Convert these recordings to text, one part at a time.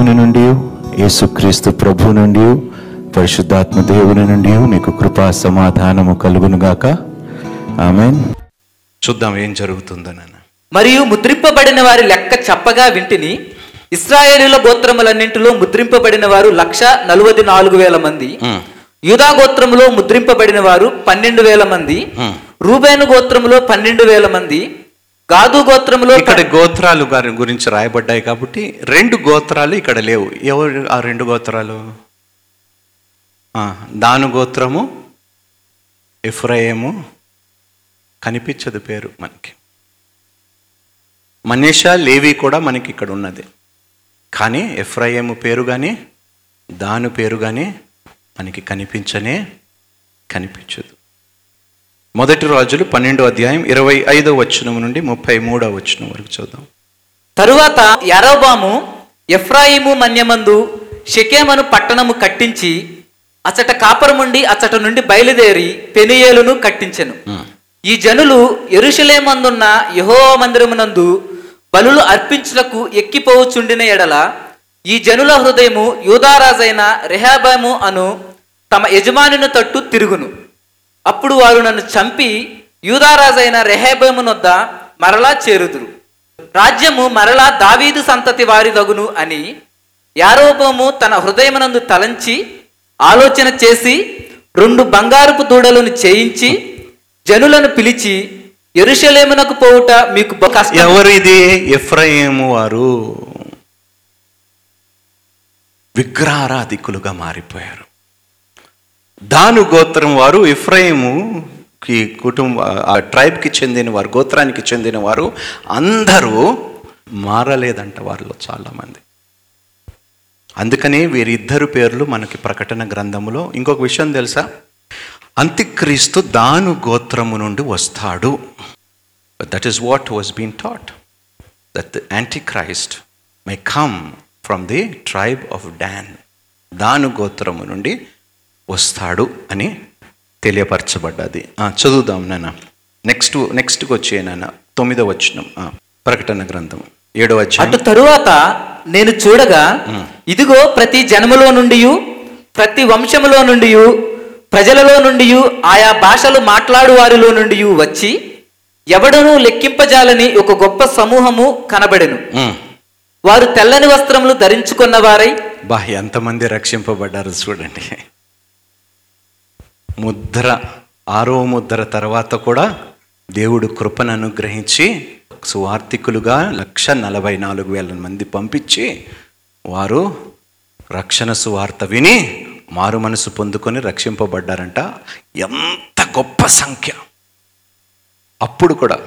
దేవుని నుండి యేసుక్రీస్తు ప్రభు నుండి పరిశుద్ధాత్మ దేవుని నుండి మీకు కృపా సమాధానము కలుగునుగాక ఆమెన్ చూద్దాం ఏం జరుగుతుందో నాన్న మరియు ముద్రింపబడిన వారి లెక్క చెప్పగా వింటిని ఇస్రాయేలీల గోత్రములన్నింటిలో ముద్రింపబడిన వారు లక్ష నలువది నాలుగు వేల మంది. యూదా గోత్రములో ముద్రింపబడిన వారు పన్నెండు వేల మంది. రూబేను గోత్రములో పన్నెండు వేల మంది గాదు గోత్రములో ఇక్కడ గోత్రాలు గారి గురించి రాయబడ్డాయి కాబట్టి రెండు గోత్రాలు ఇక్కడ లేవు. ఎవరు ఆ రెండు గోత్రాలు? దాను గోత్రము ఎఫ్రయము కనిపించదు పేరు మనకి. మనీషా లేవి కూడా మనకి ఇక్కడ ఉన్నది. కానీ ఎఫ్రయము పేరు కానీ దాను పేరు కానీ మనకి కనిపించనే కనిపించదు. మొదటి రాజులు పన్నెండో అధ్యాయం ఇరవై ఐదో వచనం నుండి ముప్పై మూడో వచనం వరకు చూద్దాం. తరువాత యారోబాము ఎఫ్రాయిము మన్యమందు షెకేమను పట్టణము కట్టించి అచట కాపురముండి అచట నుండి బయలుదేరి పెనియేలును కట్టించెను. ఈ జనులు ఎరుషలేమందున్న యెహోవా మందిరమునందు బలులు అర్పించుటకు ఎక్కిపోవచుండిన ఎడల ఈ జనుల హృదయము యూదారాజైన రెహాబాము అను తమ యజమానుని తట్టు తిరుగును. అప్పుడు వారు నన్ను చంపి యూదారాజైన రెహేబమునొద్ద మరలా చేరుదురు. రాజ్యము మరలా దావీదు సంతతి వారిదగును అని యారోబోము తన హృదయమునందు తలంచి ఆలోచన చేసి రెండు బంగారపు దూడలను చేయించి జనులను పిలిచి ఎరుషలేమునకు పోవుట మీకు బహు కష్టం. ఎవరు ఇది? వారు. విగ్రహారాధికులుగా మారిపోయారు. దాను గోత్రం వారు ఇఫ్రాయిముకి కుటుంబ ఆ ట్రైబ్కి చెందిన వారు గోత్రానికి చెందిన వారు అందరూ మారలేదంట వారిలో చాలామంది. అందుకనే వీరిద్దరు పేర్లు మనకి ప్రకటన గ్రంథములో. ఇంకొక విషయం తెలుసా? అంత్యక్రీస్తు దాను గోత్రము నుండి వస్తాడు. That is what was been taught that the antichrist may come from the tribe of Dan దాను గోత్రము నుండి వస్తాడు అని తెలియపరచబడ్డది. చదువుదాం నాన్న. నెక్స్ట్ నెక్స్ట్కి వచ్చే నాన్న తొమ్మిదో వచ్చినం ప్రకటన గ్రంథం. ఏడో అటు అధ్యాయం తరువాత నేను చూడగా ఇదిగో ప్రతి జనములో నుండి ప్రతి వంశములో నుండి ప్రజలలో నుండి ఆయా భాషలు మాట్లాడు వారిలో నుండి వచ్చి ఎవడనూ లెక్కింపజాలని ఒక గొప్ప సమూహము కనబడెను. వారు తెల్లని వస్త్రములు ధరించుకున్న వారై బా ఎంతమంది రక్షింపబడ్డారు చూడండి. ముద్ర ఆరో ముద్ర తర్వాత కూడా దేవుడు కృపను అనుగ్రహించి సువార్థికులుగా లక్ష నలభై నాలుగు వేల మంది పంపించి వారు రక్షణ సువార్త విని మారు మనసు పొందుకొని రక్షింపబడ్డారంట. ఎంత గొప్ప సంఖ్య! అప్పుడు కూడా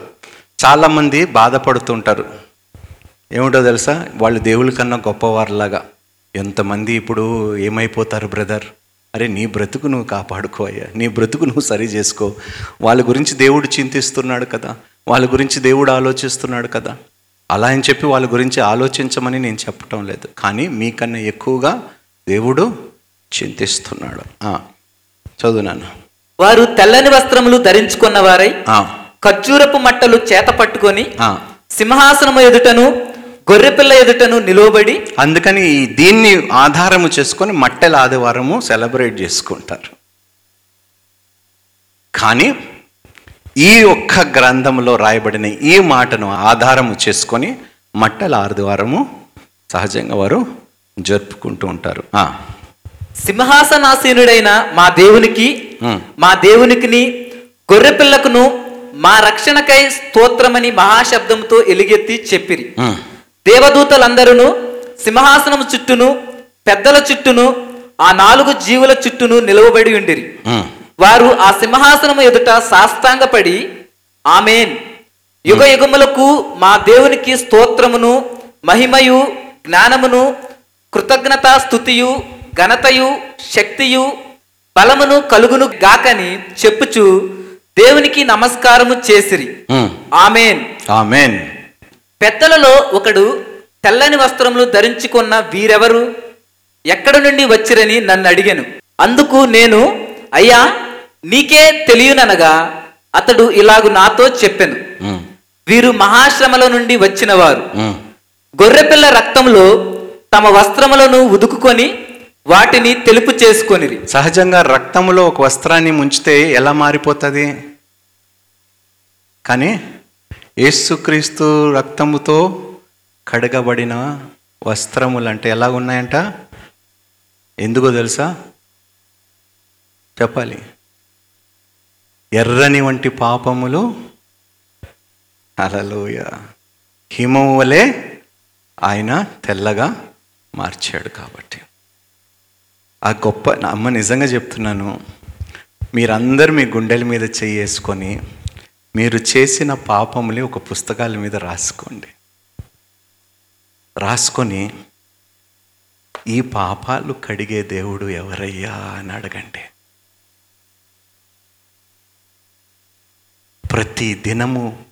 చాలామంది బాధపడుతుంటారు. ఏమిటో తెలుసా? వాళ్ళు దేవుళ్ళ కన్నా గొప్పవారిలాగా. ఎంతమంది ఇప్పుడు ఏమైపోతారు బ్రదర్? అరే నీ బ్రతుకు నువ్వు కాపాడుకో అయ్యా. నీ బ్రతుకు నువ్వు సరి చేసుకో. వాళ్ళ గురించి దేవుడు చింతిస్తున్నాడు కదా. వాళ్ళ గురించి దేవుడు ఆలోచిస్తున్నాడు కదా. అలా అని చెప్పి వాళ్ళ గురించి ఆలోచించమని నేను చెప్పటం లేదు. కానీ మీకన్నా ఎక్కువగా దేవుడు చింతిస్తున్నాడు. ఆ, చదువు నాన్న. వారు తెల్లని వస్త్రములు ధరించుకున్న వారై ఖర్జూరపు మట్టలు చేత పట్టుకొని. సింహాసనము ఎదుటను గొర్రెపిల్ల ఎదుటను నిలువబడి అందుకని దీన్ని ఆధారము చేసుకొని మట్టెల ఆదివారము సెలబ్రేట్ చేసుకుంటారు. కానీ ఈ ఒక్క గ్రంథంలో రాయబడిన ఈ మాటను ఆధారము చేసుకొని మట్టెల ఆదివారము సహజంగా వారు జరుపుకుంటూ ఉంటారు. సింహాసనాసీనుడైన మా దేవునికి మా దేవునికిని గొర్రెపిల్లకును మా రక్షణకై స్తోత్రమని మహాశబ్దంతో ఎలుగెత్తి చెప్పిరి. దేవదూతలందరూ సింహాసనము చుట్టూను పెద్దల చుట్టూను ఆ నాలుగు జీవుల చుట్టూను నిలవబడి ఉండిరి. వారు ఆ సింహాసనము ఎదుట సాష్టాంగపడి ఆమెన్. యుగ యుగములకు మా దేవునికి స్తోత్రమును మహిమయు జ్ఞానమును కృతజ్ఞత స్థుతియు ఘనతయు శక్తియు బలమును కలుగును గాకని చెప్పుచు దేవునికి నమస్కారము చేసిరి. ఆమెన్. ఆమెన్. పెద్దలలో ఒకడు తెల్లని వస్త్రములు ధరించుకున్న వీరెవరు? ఎక్కడి నుండి వచ్చిరని నన్ను అడిగాను. అందుకు నేను అయ్యా నీకే తెలియననగా అతడు ఇలాగు నాతో చెప్పెను. వీరు మహాశ్రమల నుండి వచ్చినవారు. గొర్రెపిల్ల రక్తంలో తమ వస్త్రములను ఉదుకుకొని వాటిని తెలుపు చేసుకొనిరి. సహజంగా రక్తంలో ఒక వస్త్రాన్ని ముంచితే ఎలా మారిపోతుంది? కానీ యేసుక్రీస్తు రక్తముతో కడగబడిన వస్త్రములు అంటే ఎలా ఉన్నాయంట ఎందుకో తెలుసా? చెప్పాలి. ఎర్రని వంటి పాపములు. అలలోయ హిమం వలె ఆయన తెల్లగా మార్చాడు కాబట్టి. ఆ గొప్ప అమ్మ నిజంగా చెప్తున్నాను. మీరందరూ మీ గుండెల మీద చేసుకొని మీరు చేసిన పాపములే ఒక పుస్తకాల మీద రాసుకోండి. రాసుకొని ఈ పాపాలు కడిగే దేవుడు ఎవరయ్యా? అని అడగండి. ప్రతి దినము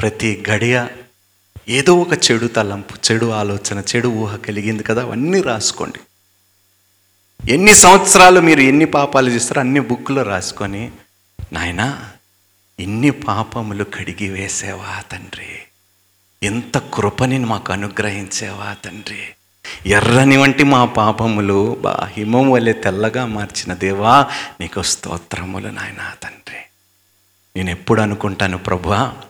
ప్రతి గడియ ఏదో ఒక చెడు తలంపు చెడు ఆలోచన చెడు ఊహ కలిగింది కదా అవన్నీ రాసుకోండి. ఎన్ని సంవత్సరాలు మీరు ఎన్ని పాపాలు చేస్తారో అన్ని బుక్లో రాసుకొని నాయనా ఇన్ని పాపములు కడిగి వేసేవా తండ్రి? ఎంత కృపని మాకు అనుగ్రహించేవా తండ్రి? ఎర్రని వంటి మా పాపములు బా హిమం వలె తెల్లగా మార్చిన దేవా నీకు స్తోత్రములు నాయనా తండ్రి. నేను ఎప్పుడు అనుకుంటాను ప్రభా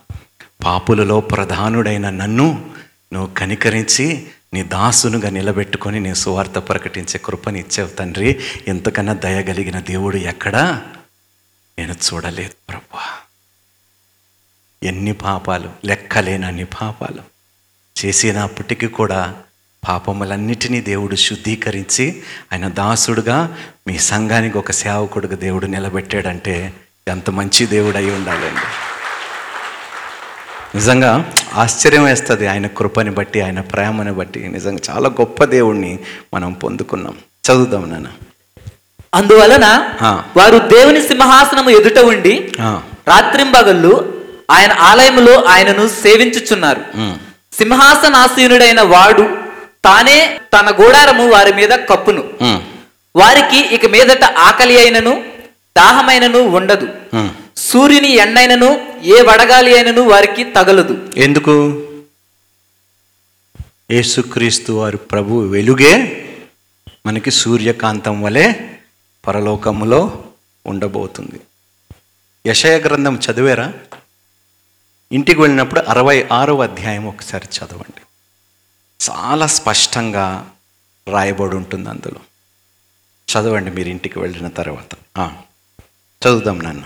పాపులలో ప్రధానుడైన నన్ను నువ్వు కనికరించి నీ దాసునుగా నిలబెట్టుకొని నీ సువార్త ప్రకటించే కృపని ఇచ్చావు తండ్రి. ఎంతకన్నా దయగలిగిన దేవుడు ఎక్కడా? నేను చూడలేదు ప్రభా. ఎన్ని పాపాలు లెక్కలేనన్ని పాపాలు. చేసినప్పటికీ కూడా పాపములన్నిటినీ దేవుడు శుద్ధీకరించి ఆయన దాసుడుగా మీ సంఘానికి ఒక సేవకుడుగా దేవుడు నిలబెట్టాడంటే ఎంత మంచి దేవుడు అయి ఉండాలండి. నిజంగా ఆశ్చర్యం వేస్తుంది ఆయన కృపని బట్టి ఆయన ప్రేమని బట్టి. నిజంగా చాలా గొప్ప దేవుణ్ణి మనం పొందుకున్నాం. చదువుదాం నాన్న. అందువలన. వారు దేవుని సింహాసనము ఎదుట ఉండి రాత్రింబగళ్ళు ఆయన ఆలయములో ఆయనను సేవించుచున్నారు. ఉమ్, సింహాసనాసీనుడైన వాడు తానే తన గూడారము వారి మీద కప్పును. వారికి ఇక మీదట ఆకలి అయినను దాహమైనను ఉండదు. సూర్యుని ఎండైనను ఏ వడగాలి అయినను వారికి తగలదు. ఎందుకు? యేసుక్రీస్తు వారు ప్రభు వెలుగే మనకి సూర్యకాంతం వలె పరలోకములో ఉండబోతుంది. యశయ గ్రంథం చదివారా? ఇంటికి వెళ్ళినప్పుడు అరవై ఆరవ అధ్యాయం ఒకసారి చదవండి. చాలా స్పష్టంగా రాయబడి ఉంటుంది అందులో. చదవండి మీరు ఇంటికి వెళ్ళిన తర్వాత. చదువుదాం నన్ను.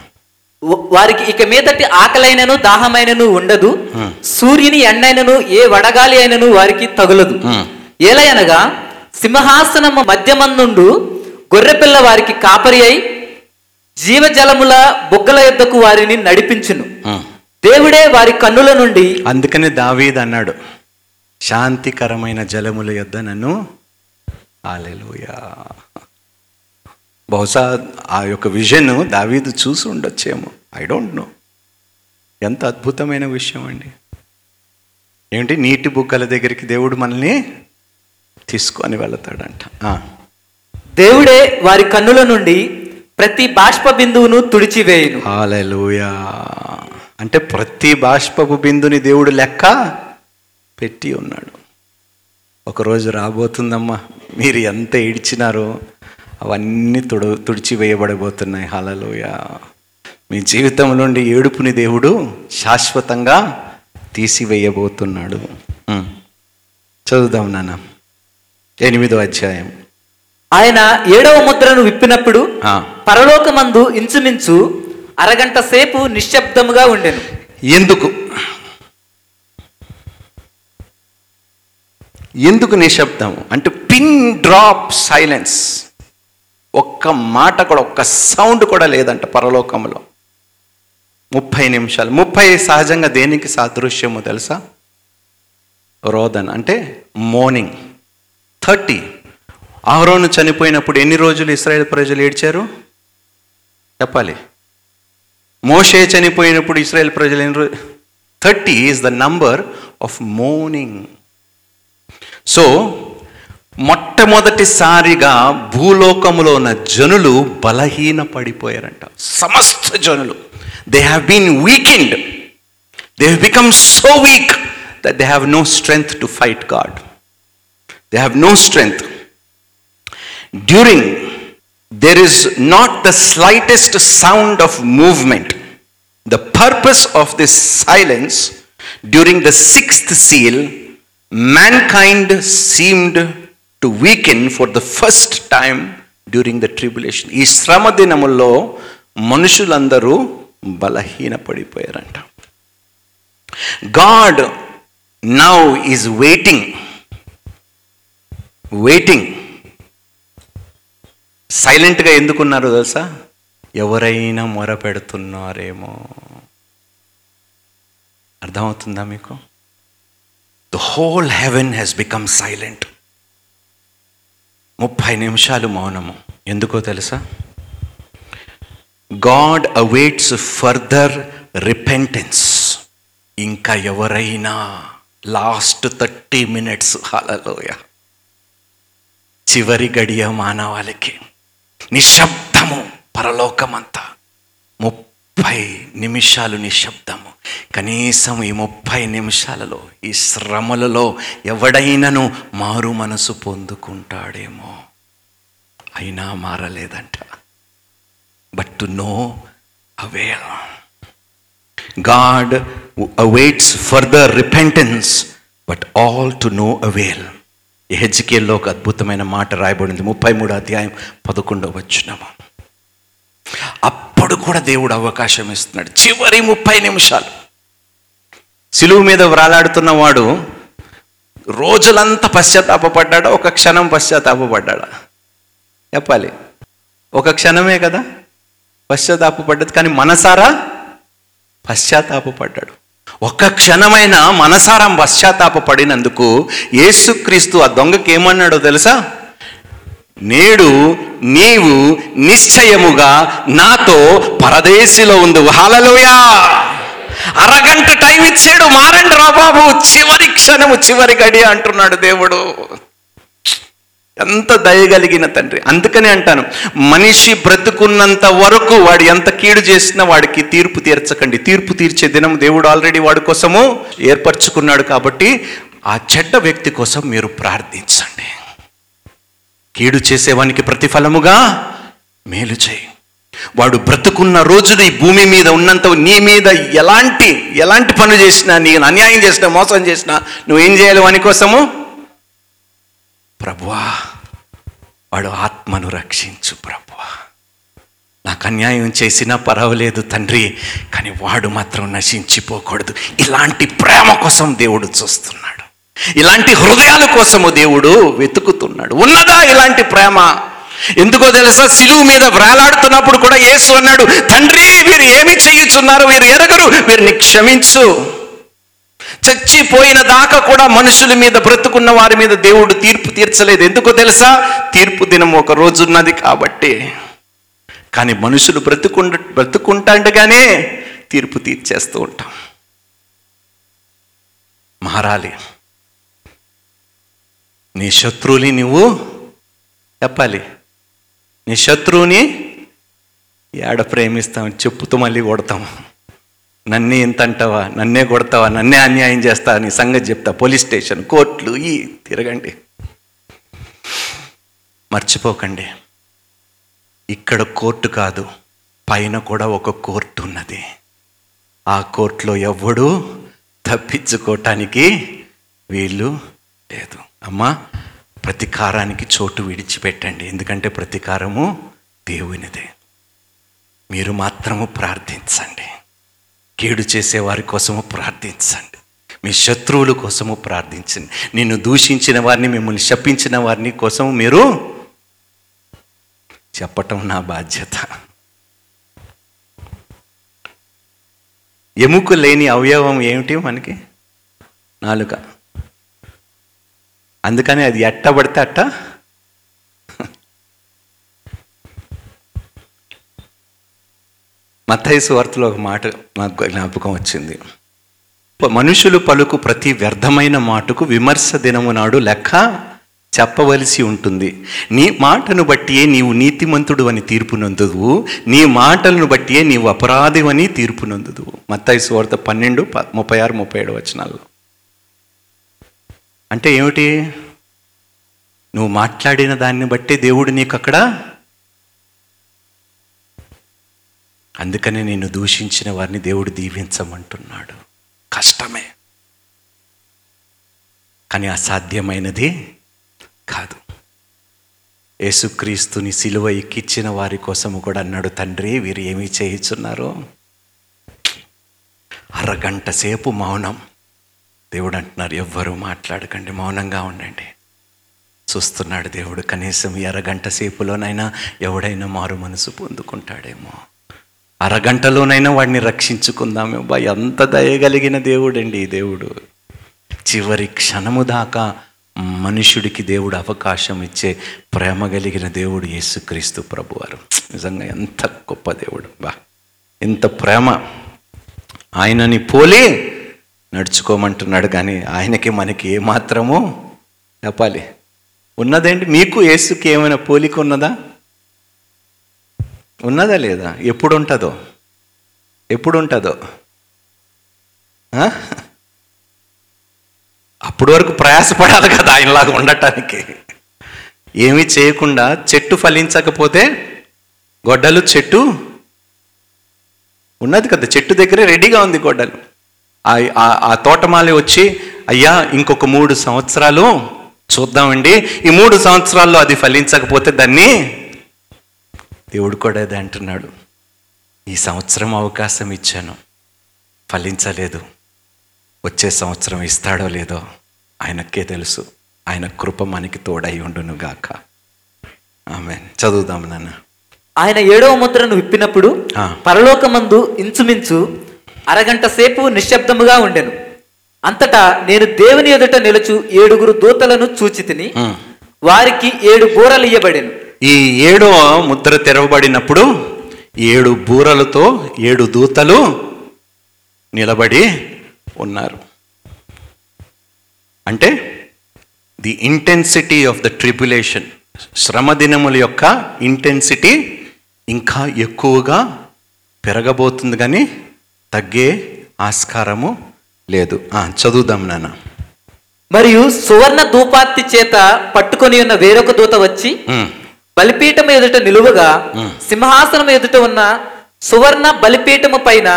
వారికి ఇక మీదటి ఆకలైనను దాహమైనను ఉండదు. సూర్యుని ఎండైనను ఏ వడగాలి అయినను వారికి తగులదు. ఏలయనగా సింహాసనము మధ్యమందుండు గొర్రెపిల్ల వారికి కాపరి అయి జీవజలముల బుగ్గల యొద్దకు వారిని నడిపించును. దేవుడే వారి కన్నుల నుండి అందుకనే దావీద్ అన్నాడు శాంతికరమైన జలముల యొద్ద నన్ను ఆలెలుయా బహుశా ఆ యొక్క విజన్ దావీదు చూసి ఉండొచ్చేమో. ఐ డోంట్ నో ఎంత అద్భుతమైన విషయం అండి. ఏమిటి నీటి బుగ్గల దగ్గరికి దేవుడు మనల్ని తీసుకొని వెళతాడంట. దేవుడే వారి కన్నుల నుండి ప్రతి బాష్ప బిందువును తుడిచివేయును. హల్లెలూయా అంటే ప్రతి బాష్పపు బిందుని దేవుడు లెక్క పెట్టి ఉన్నాడు. ఒకరోజు రాబోతుందమ్మా మీరు ఎంత ఏడ్చినారో అవన్నీ తుడు తుడిచివేయబడబోతున్నాయి హల్లెలూయా. మీ జీవితం నుండి ఏడుపుని దేవుడు శాశ్వతంగా తీసివేయబోతున్నాడు. చదువుదాం నాన్న. ఎనిమిదో అధ్యాయం. ఆయన ఏడవ ముద్రను విప్పినప్పుడు. పరలోకమందు ఇంచుమించు అరగంట సేపు నిశ్శబ్దముగా ఉండెను. ఎందుకు? ఎందుకు నిశ్శబ్దం అంటే పిన్ డ్రాప్ సైలెన్స్. ఒక్క మాట కూడా ఒక్క సౌండ్ కూడా లేదంట పరలోకంలో ముప్పై నిమిషాలు. ముప్పై సహజంగా దేనికి సాదృశ్యము తెలుసా? రోదన్ అంటే మార్నింగ్ థర్టీ. ఆహరోను చనిపోయినప్పుడు ఎన్ని రోజులు ఇస్రాయేల్ ప్రజలు ఏడ్చారు? చెప్పాలి. మోషే చనిపోయినప్పుడు ఇస్రాయేల్ ప్రజలు ఎన్ని thirty is the number of mourning so మొట్టమొదటిసారిగా భూలోకములో ఉన్న జనులు బలహీన పడిపోయారంట సమస్త జనులు. They have been weakened they have become so weak that they have no strength to fight God they have no strength during there is not the slightest sound of movement. The purpose of this silence during the sixth seal, mankind seemed to weaken for the first time during the tribulation. ఈ శ్రమ దినముల్లో మనుషులందరూ బలహీనపడిపోయారంట God now is waiting waiting సైలెంట్గా ఎందుకున్నారు తెలుసా? ఎవరైనా మొర పెడుతున్నారేమో అర్థమవుతుందా మీకు? The whole heaven has become silent ముప్పై నిమిషాలు మౌనము. ఎందుకో తెలుసా? గాడ్ అవేట్స్ ఫర్దర్ రిపెంటెన్స్ ఇంకా ఎవరైనా లాస్ట్ థర్టీ మినిట్స్ హాలలోయ చివరి గడియ మానవాళికి. నిశ్శబ్దము. పరలోకమంతా. ముప్పై నిమిషాలు నిశ్శబ్దము. కనీసం ఈ ముప్పై నిమిషాలలో ఈ శ్రమలలో ఎవడైనను మారు మనసు పొందుకుంటాడేమో. అయినా మారలేదంట. But to no avail God awaits further repentance but all to no avail హెజ్కేల్లో ఒక అద్భుతమైన మాట రాయబడింది. ముప్పై మూడు అధ్యాయం పదకొండవ వచ్చినము అప్పుడు కూడా దేవుడు అవకాశం ఇస్తున్నాడు. చివరి ముప్పై నిమిషాలు. సిలువు మీద వ్రాలాడుతున్న వాడు రోజులంతా పశ్చాత్తాపడ్డా ఒక క్షణం పశ్చాత్తాపడ్డా చెప్పాలి. ఒక క్షణమే కదా. పశ్చాత్తాపడ్డది కానీ మనసారా? పశ్చాత్తాపడ్డాడు ఒక్క క్షణమైన మనసారం పశ్చాత్తాప పడినందుకు యేసుక్రీస్తు ఆ దొంగకి ఏమన్నాడో తెలుసా? నేడు నీవు నిశ్చయముగా నాతో పరదేశిలో ఉంది హాలలోయా అరగంట టైం ఇచ్చాడు. మారండి రా బాబు. చివరి క్షణము చివరి గడి అంటున్నాడు దేవుడు. ఎంత దయగలిగిన తండ్రి. అందుకనే అంటాను మనిషి బ్రతుకున్నంత వరకు వాడు ఎంత కీడు చేసినా వాడికి తీర్పు తీర్చకండి. తీర్పు తీర్చే దినం దేవుడు ఆల్రెడీ వాడి కోసము ఏర్పరచుకున్నాడు కాబట్టి ఆ చెడ్డ వ్యక్తి కోసం మీరు ప్రార్థించండి. కీడు చేసేవానికి ప్రతిఫలముగా మేలు చేయి. వాడు బ్రతుకున్న రోజులు ఈ భూమి మీద ఉన్నంత నీ మీద ఎలాంటి ఎలాంటి పనులు చేసినా నేను అన్యాయం చేసినా మోసం చేసినా నువ్వేం చేయాలి వాని కోసము? ప్రభువా వాడు ఆత్మను రక్షించు ప్రభు. నాకు అన్యాయం చేసినా పర్వాలేదు తండ్రి కానీ వాడు మాత్రం నశించిపోకూడదు. ఇలాంటి ప్రేమ కోసం దేవుడు చూస్తున్నాడు. ఇలాంటి హృదయాల కోసము దేవుడు వెతుకుతున్నాడు. ఉన్నదా ఇలాంటి ప్రేమ? ఎందుకో తెలుసా? సిలువు మీద వ్రేలాడుతున్నప్పుడు కూడా యేసు అన్నాడు తండ్రి వీరు ఏమి చేయుచున్నారు వీరు ఎరగరు వీరిని క్షమించు. చచ్చిపోయిన దాకా కూడా మనుషుల మీద బ్రతుకున్న వారి మీద దేవుడు తీర్పు తీర్చలేదు. ఎందుకో తెలుసా? తీర్పు దినం ఒక రోజు ఉన్నది కాబట్టి. కానీ మనుషులు బ్రతుకుండ బ్రతుకుంటాండగానే తీర్పు తీర్చేస్తూ ఉంటాం. మారాలి నీ శత్రువుని నువ్వు చెప్పాలి. నీ శత్రువుని ఏడ ప్రేమిస్తాం చెప్పుతూ మళ్ళీ కొడతాం. నన్నే ఎంత అంటావా నన్నే కొడతావా? నన్నే అన్యాయం చేస్తా నీ సంగతి చెప్తా. పోలీస్ స్టేషన్ కోర్టులు ఈ తిరగండి. మర్చిపోకండి. ఇక్కడ కోర్టు కాదు పైన కూడా ఒక కోర్టు ఉన్నది. ఆ కోర్టులో ఎవ్వడూ తప్పించుకోవటానికి వీళ్ళు లేదు. అమ్మా ప్రతీకారానికి చోటు విడిచిపెట్టండి. ఎందుకంటే ప్రతీకారము దేవునిదే. మీరు మాత్రము ప్రార్థించండి. కీడు చేసేవారి కోసము ప్రార్థించండి. మీ శత్రువుల కోసము ప్రార్థించండి. నిన్ను దూషించిన వారిని మిమ్మల్ని శపించిన వారిని కోసము మీరు చెప్పటం నా బాధ్యత. ఎముక లేని అవయవం ఏమిటి మనకి? నాలుక. అందుకని అది ఎట్ట పడితే అట్ట మత్తైసు వార్తలో ఒక మాట నాకు జ్ఞాపకం వచ్చింది. మనుషులు పలుకు ప్రతి వ్యర్థమైన మాటకు విమర్శ దినము నాడు లెక్క చెప్పవలసి ఉంటుంది. నీ మాటను బట్టియే నీవు నీతిమంతుడు అని తీర్పు నొందుదువు నీ మాటలను బట్టియే నీవు అపరాధివని తీర్పు నొందుదువు మత్తాయి సువార్త పన్నెండు ప- ముప్పై ఆరు ముప్పై ఏడు వచనాల్లో. అంటే ఏమిటి? నువ్వు మాట్లాడిన దాన్ని బట్టే దేవుడు నీకు అక్కడ అందుకనే నేను దూషించిన వారిని దేవుడు దీవించమంటున్నాడు. కష్టమే. కానీ అసాధ్యమైనది కాదు. యేసుక్రీస్తుని సిలువ ఎక్కిచ్చిన వారి కోసము కూడా అన్నాడు తండ్రి వీరు ఏమి చేయించున్నారు? అరగంట సేపు మౌనం. దేవుడు అంటున్నారు ఎవ్వరూ మాట్లాడకండి మౌనంగా ఉండండి. చూస్తున్నాడు దేవుడు కనీసం ఈ అరగంట సేపులోనైనా ఎవడైనా మారు మనసు పొందుకుంటాడేమో. అరగంటలోనైనా వాడిని రక్షించుకుందామే బా ఎంత దయగలిగిన దేవుడండి ఈ దేవుడు. చివరి క్షణము దాకా మనుషుడికి దేవుడు అవకాశం ఇచ్చే ప్రేమ కలిగిన దేవుడు యేసుక్రీస్తు ప్రభువారు. నిజంగా ఎంత గొప్ప దేవుడు. బా ఎంత ప్రేమ. ఆయనని పోలి నడుచుకోమంటున్నాడు కానీ ఆయనకి మనకి ఏమాత్రమో చెప్పాలి. ఉన్నదేంటి? మీకు యేసుకి ఏమైనా పోలిక ఉన్నదా? ఉన్నదా లేదా? ఎప్పుడు ఉంటుందో ఎప్పుడు ఉంటుందో ఆ? అప్పటి వరకు ప్రయాసపడాలి కదా ఆయనలాగా ఉండటానికి. ఏమీ చేయకుండా చెట్టు ఫలించకపోతే గొడ్డలు చెట్టు ఉన్నది కదా చెట్టు దగ్గరే రెడీగా ఉంది గొడ్డలు. ఆ- ఆ తోటమాలి వచ్చి అయ్యా ఇంకొక మూడు సంవత్సరాలు చూద్దామండి. ఈ మూడు సంవత్సరాల్లో అది ఫలించకపోతే దాన్ని దేవుడు కూడా అదే అంటున్నాడు. ఈ సంవత్సరం అవకాశం ఇచ్చాను. ఫలించలేదు. వచ్చే సంవత్సరం ఇస్తాడో లేదో ఆయనకే తెలుసు. ఆయన కృప మనకి తోడై ఉండును గాక. ఆమె చదువుదాం నాన్న. ఆయన ఏడవ ముద్రను విప్పినప్పుడు. పరలోకమందు ఇంచుమించు అరగంట సేపు నిశ్శబ్దముగా ఉండెను. అంతటా నేను దేవుని ఎదుట నిలుచు ఏడుగురు దూతలను చూచి తిని. వారికి ఏడు బూరలు ఇయ్యబడెను. ఈ ఏడో ముద్ర తెరవబడినప్పుడు ఏడు బూరలతో ఏడు దూతలు నిలబడి ఉన్నారు. అంటే the intensity of the tribulation శ్రమ దినముల యొక్క ఇంటెన్సిటీ ఇంకా ఎక్కువగా పెరగబోతుంది కానీ తగ్గే ఆస్కారము లేదు. చదువుదాం నాన్న. మరియు సువర్ణ ధూపార్తి చేత పట్టుకొని ఉన్న వేరొక దూత వచ్చి బలిపీఠం ఎదుట నిలువగా. సింహాసనం ఎదుట ఉన్న సువర్ణ బలిపీఠము పైన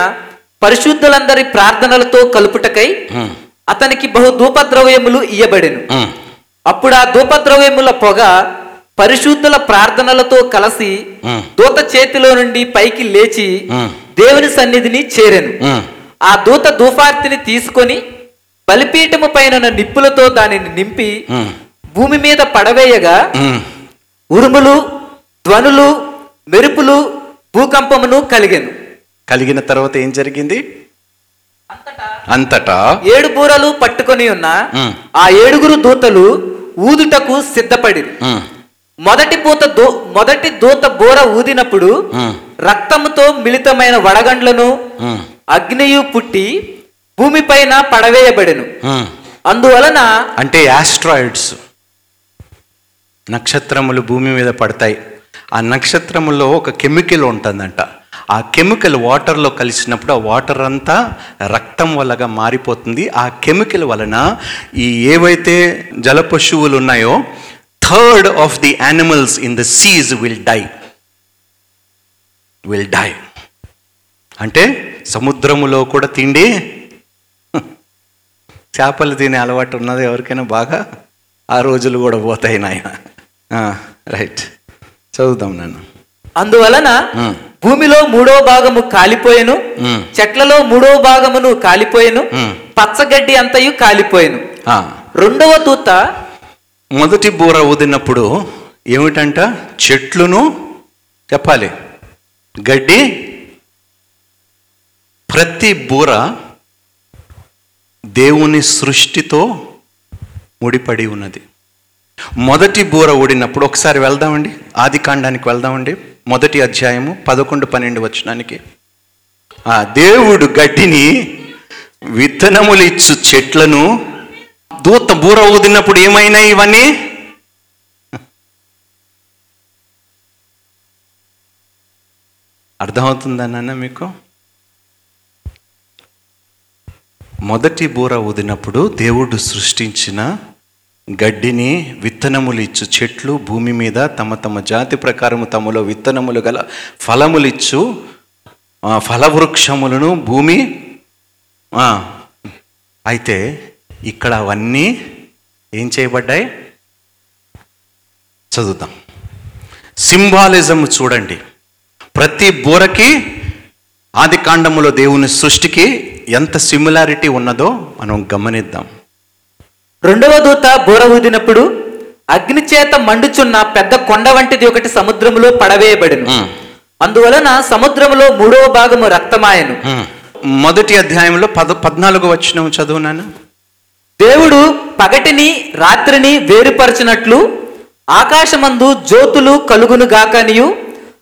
పరిశుద్ధులందరి ప్రార్థనలతో కలుపుటకై అతనికి బహు ధూపద్రవ్యములు ఇయ్యబడెను. అప్పుడు ఆ ధూపద్రవ్యముల పొగ పరిశుద్ధుల ప్రార్థనలతో కలిసి దూత చేతిలో నుండి పైకి లేచి దేవుని సన్నిధిని చేరెను. ఆ. దూత ధూపార్తిని తీసుకొని బలిపీఠము పైన నిప్పులతో దానిని నింపి భూమి మీద పడవేయగా. ఉరుములు ధ్వనులు మెరుపులు భూకంపమును కలిగెను. కలిగిన తర్వాత ఏం జరిగింది? అంతటా ఏడు బూరలు పట్టుకొని ఉన్న ఆ ఏడుగురు దూతలు ఊదుటకు సిద్ధపడి మొదటి పూత దూ మొదటి దూత బూర ఊదినప్పుడు రక్తముతో మిళితమైన వడగండ్లను అగ్నియు పుట్టి భూమిపైన పడవేయబడెను. అందువలన అంటే యాస్ట్రాయిడ్స్ నక్షత్రములు భూమి మీద పడతాయి. ఆ నక్షత్రములో ఒక కెమికల్ ఉంటుందంట. ఆ కెమికల్ వాటర్లో కలిసినప్పుడు ఆ వాటర్ అంతా రక్తం వల్లగా మారిపోతుంది. ఆ కెమికల్ వలన ఈ ఏవైతే జల పశువులు ఉన్నాయో third of the animals in the seas will die. Will die. అంటే సముద్రములో కూడా తిండి. చేపలు తినే అలవాటు ఉన్నది ఎవరికైనా బాగా? ఆ రోజులు కూడా పోతాయి నాయన. రైట్ చదువుదాం నన్ను. అందువలన భూమిలో మూడో భాగము కాలిపోయెను చెట్లలో మూడో భాగమును కాలిపోయెను. పచ్చగడ్డి అంతయు కాలిపోయెను. రెండవ దూత మొదటి బూర ఊదినప్పుడు ఏమిటంట? చెట్లును చెప్పాలి. గడ్డి ప్రతి బూర దేవుని సృష్టితో ముడిపడి ఉన్నది. మొదటి బూర ఊడినప్పుడు ఒకసారి వెళ్దామండి. ఆది కాండానికి వెళ్దామండి. మొదటి అధ్యాయము పదకొండు పన్నెండు వచ్చినానికి ఆ దేవుడు గడ్డిని విత్తనములు ఇచ్చు చెట్లను దూత బూర ఊదినప్పుడు ఏమైనా ఇవన్నీ? అర్థమవుతుందా నాన్న మీకు? మొదటి బూర ఊదినప్పుడు దేవుడు సృష్టించిన గడ్డిని విత్తనములు ఇచ్చు చెట్లు భూమి మీద తమ తమ జాతి ప్రకారము తమలో విత్తనములు గల ఫలములిచ్చు ఫలవృక్షములను భూమి అయితే ఇక్కడ అవన్నీ ఏం చేయబడ్డాయి? చదువుతాం. సింబాలిజం చూడండి. ప్రతి బూరకి ఆది కాండములో దేవుని సృష్టికి ఎంత సిమిలారిటీ ఉన్నదో మనం గమనిద్దాం. రెండవ దూత బోర ఊదినప్పుడు అగ్ని చేత మండుచున్న పెద్ద కొండ వంటిది ఒకటి సముద్రములో పడవేయబడిను. అందువలన సముద్రములో మూడవ భాగము రక్తమాయను. మొదటి అధ్యాయంలో పద పద్నాలుగు వచ్చిన చదువునాను దేవుడు పగటిని రాత్రిని వేరుపరచినట్లు ఆకాశమందు జ్యోతులు కలుగును గాకనియు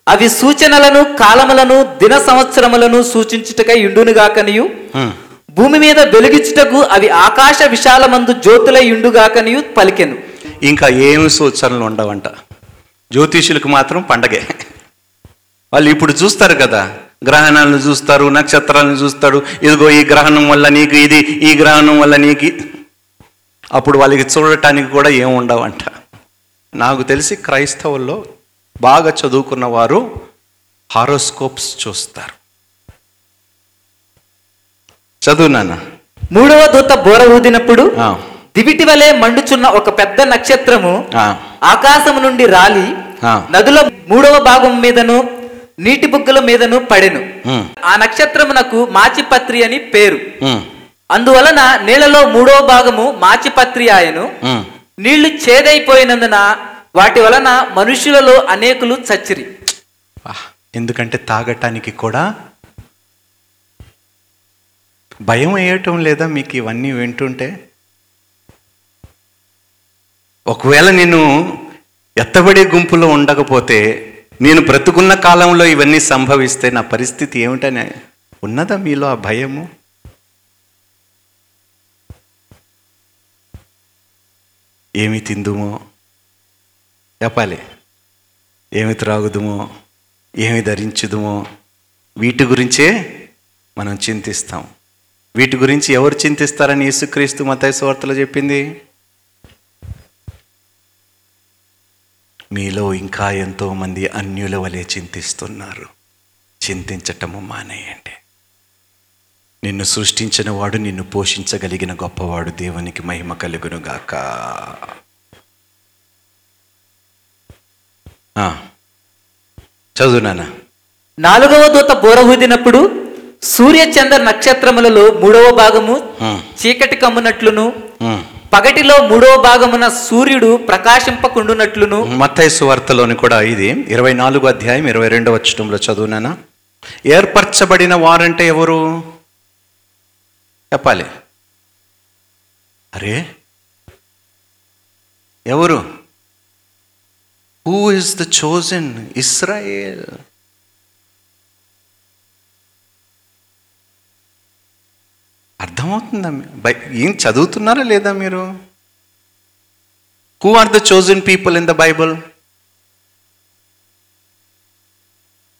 అవి సూచనలను కాలములను దిన సంవత్సరములను సూచించుటకై ఇండును గాకనియు ఉమ్. భూమి మీద వెలిగించుటకు అవి ఆకాశ విశాలమందు జ్యోతులై ఇండుగాకనియు పలికెను. ఇంకా ఏమి సూచనలు ఉండవంట? జ్యోతిషులకు మాత్రం పండగే. వాళ్ళు ఇప్పుడు చూస్తారు కదా గ్రహణాలను చూస్తారు నక్షత్రాలను చూస్తారు ఇదిగో ఈ గ్రహణం వల్ల నీకు ఇది ఈ గ్రహణం వల్ల నీకు అప్పుడు వాళ్ళకి చూడటానికి కూడా ఏముండవంట ఉండవంట? నాకు తెలిసి క్రైస్తవుల్లో బాగా చదువుకున్న వారు హారోస్కోప్స్ చూస్తారు. చదువు నాన్న. మూడవ దూత బోర ఊదినప్పుడు దివిటి వలె మండుచున్న ఒక పెద్ద నక్షత్రము ఆ, ఆకాశము నుండి రాలి. నదుల మూడవ భాగం మీదను నీటి బుగ్గల మీదను పడెను. ఆ నక్షత్రమునకు మాచిపత్రి అని పేరు. అందువలన నీళ్ళలో మూడవ భాగము మాచిపత్రి ఆయను. నీళ్ళు చేదైపోయినందున వాటి వలన మనుషులలో అనేకులు చచ్చిరి. ఎందుకంటే తాగటానికి కూడా భయం వేయటం లేదా మీకు ఇవన్నీ వింటుంటే? ఒకవేళ నేను ఎత్తబడే గుంపులో ఉండకపోతే నేను బ్రతుకున్న కాలంలో ఇవన్నీ సంభవిస్తే నా పరిస్థితి ఏమిటనే ఉన్నదా మీలో ఆ భయము? ఏమి తిందుమో? చెప్పాలి. ఏమి త్రాగుదుమో? ఏమి ధరించుదుమో? వీటి గురించే మనం చింతిస్తాం. వీటి గురించి ఎవరు చింతిస్తారని యేసుక్రీస్తు మతాయి వార్తలో చెప్పింది? మీలో ఇంకా ఎంతో మంది అన్యుల వలె చింతిస్తున్నారు. చింతించటము మానేయండి. నిన్ను సృష్టించిన వాడు నిన్ను పోషించగలిగిన గొప్పవాడు దేవునికి మహిమ కలుగును గాక ఆ, చదువు నాన్న. నాలుగవ దూత బోర ఊదినప్పుడు సూర్య చంద్ర నక్షత్రములలో మూడవ భాగము చీకటి కమ్మునట్లును. పగటిలో మూడవ భాగమున సూర్యుడు ప్రకాశింపకుండునట్లును. మత్తయి సువార్తలోని కూడా ఇది. ఇరవై నాలుగు అధ్యాయం ఇరవై రెండవ వచ్చటంలో చదువునానా ఏర్పరచబడిన వారంటే ఎవరు? చెప్పాలి. అరే ఎవరు? Who is the chosen Israel అర్థమవుతుందా? బై ఏం చదువుతున్నారా లేదా మీరు? Who are the chosen people in the Bible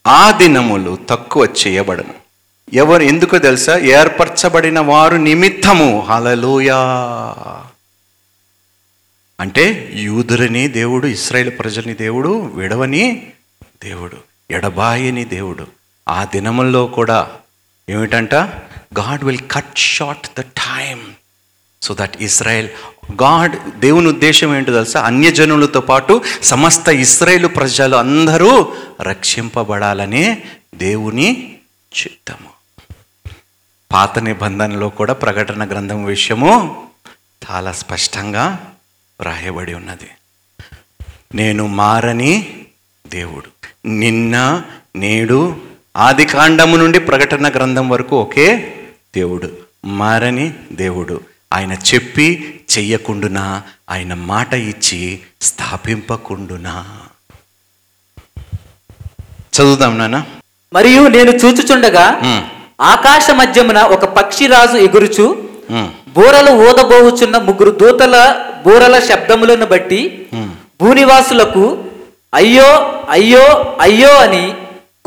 ఆ దినములు తక్కువ చేయబడను. ఎవరు ఎందుకు తెలుసా? ఏర్పరచబడిన వారు నిమిత్తము. హలలోయా అంటే యూదురని దేవుడు ఇస్రాయేల్ ప్రజల్ని దేవుడు విడవని దేవుడు ఎడబాయని దేవుడు. ఆ దినముల్లో కూడా ఏమిటంట? God will cut short the time so that Israel God దేవుని ఉద్దేశం ఏంటో తెలుసా? అన్యజనులతో పాటు సమస్త ఇస్రాయేల్ ప్రజలు అందరూ రక్షింపబడాలనే దేవుని చిత్తము. పాత నిబంధనలో కూడా ప్రకటన గ్రంథం విషయము చాలా స్పష్టంగా వ్రాయబడి ఉన్నది. నేను మారని దేవుడు. నిన్న నేడు ఆది కాండము నుండి ప్రకటన గ్రంథం వరకు ఒకే దేవుడు మారని దేవుడు. ఆయన చెప్పి చెయ్యకుండునా ఆయన మాట ఇచ్చి స్థాపింపకుండునా. చదువుదాం నాన్న. మరియు నేను చూచుచుండగా ఆకాశ మధ్యమున ఒక పక్షిరాజు ఎగురుచు బూరలు ఊదబోవుచున్న ముగ్గురు దూతల బూరల శబ్దములను బట్టి. భూనివాసులకు అయ్యో అయ్యో అయ్యో అని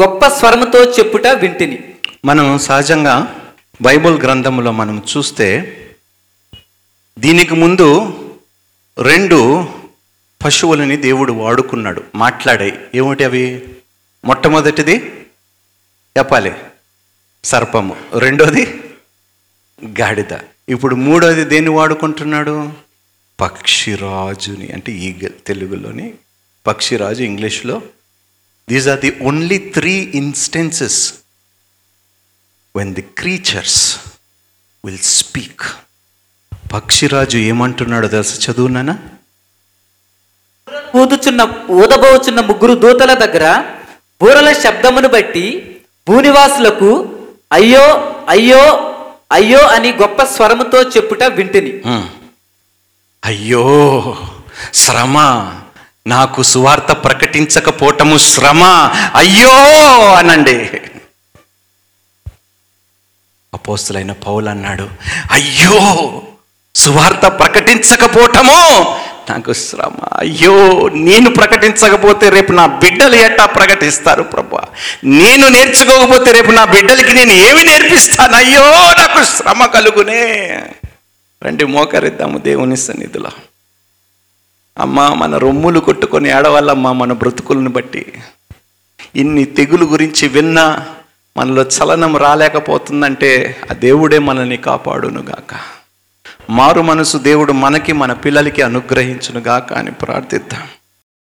గొప్ప స్వరముతో చెప్పుట వింటిని. మనం సహజంగా బైబుల్ గ్రంథంలో మనం చూస్తే దీనికి ముందు రెండు పశువులని దేవుడు వాడుకున్నాడు. మాట్లాడాయి ఏమిటి అవి? మొట్టమొదటిది చెప్పాలి. సర్పము. రెండోది గాడిద. ఇప్పుడు మూడోది దేన్ని వాడుకుంటున్నాడు? పక్షిరాజుని. అంటే ఈ తెలుగులోని పక్షిరాజు ఇంగ్లీష్లో. These are the only three instances when the creatures will speak పక్షిరాజు ఏమంటున్నాడో తెలుసు? చదువునానా ఊదుచున్న ఊదబోచున్న ముగ్గురు దూతల దగ్గర బూరల శబ్దమును బట్టి భూనివాసులకు అయ్యో అయ్యో అయ్యో అని గొప్ప స్వరముతో చెప్పుట వింటిని. అయ్యో శ్రమ. నాకు సువార్త ప్రకటించకపోవటము శ్రమ. అయ్యో అనండి. అపోస్తులైన పౌలు అన్నాడు అయ్యో సువార్త ప్రకటించకపోవటము? నాకు శ్రమ. అయ్యో నేను ప్రకటించకపోతే రేపు నా బిడ్డలు ఎట్టా ప్రకటిస్తారు ప్రభా? నేను నేర్చుకోకపోతే రేపు నా బిడ్డలకి నేను ఏమి నేర్పిస్తాను? అయ్యో నాకు శ్రమ కలుగునే. రండి మోకరిద్దాము దేవుని సన్నిధిలో. అమ్మా మన రొమ్ములు కొట్టుకొని ఏడవాళ్ళమ్మా మన బ్రతుకులను బట్టి. ఇన్ని తెగులు గురించి విన్నా మనలో చలనం రాలేకపోతుందంటే ఆ దేవుడే మనల్ని కాపాడునుగాక. మారు మనసు దేవుడు మనకి మన పిల్లలకి అనుగ్రహించునుగాక అని ప్రార్థిద్దాం.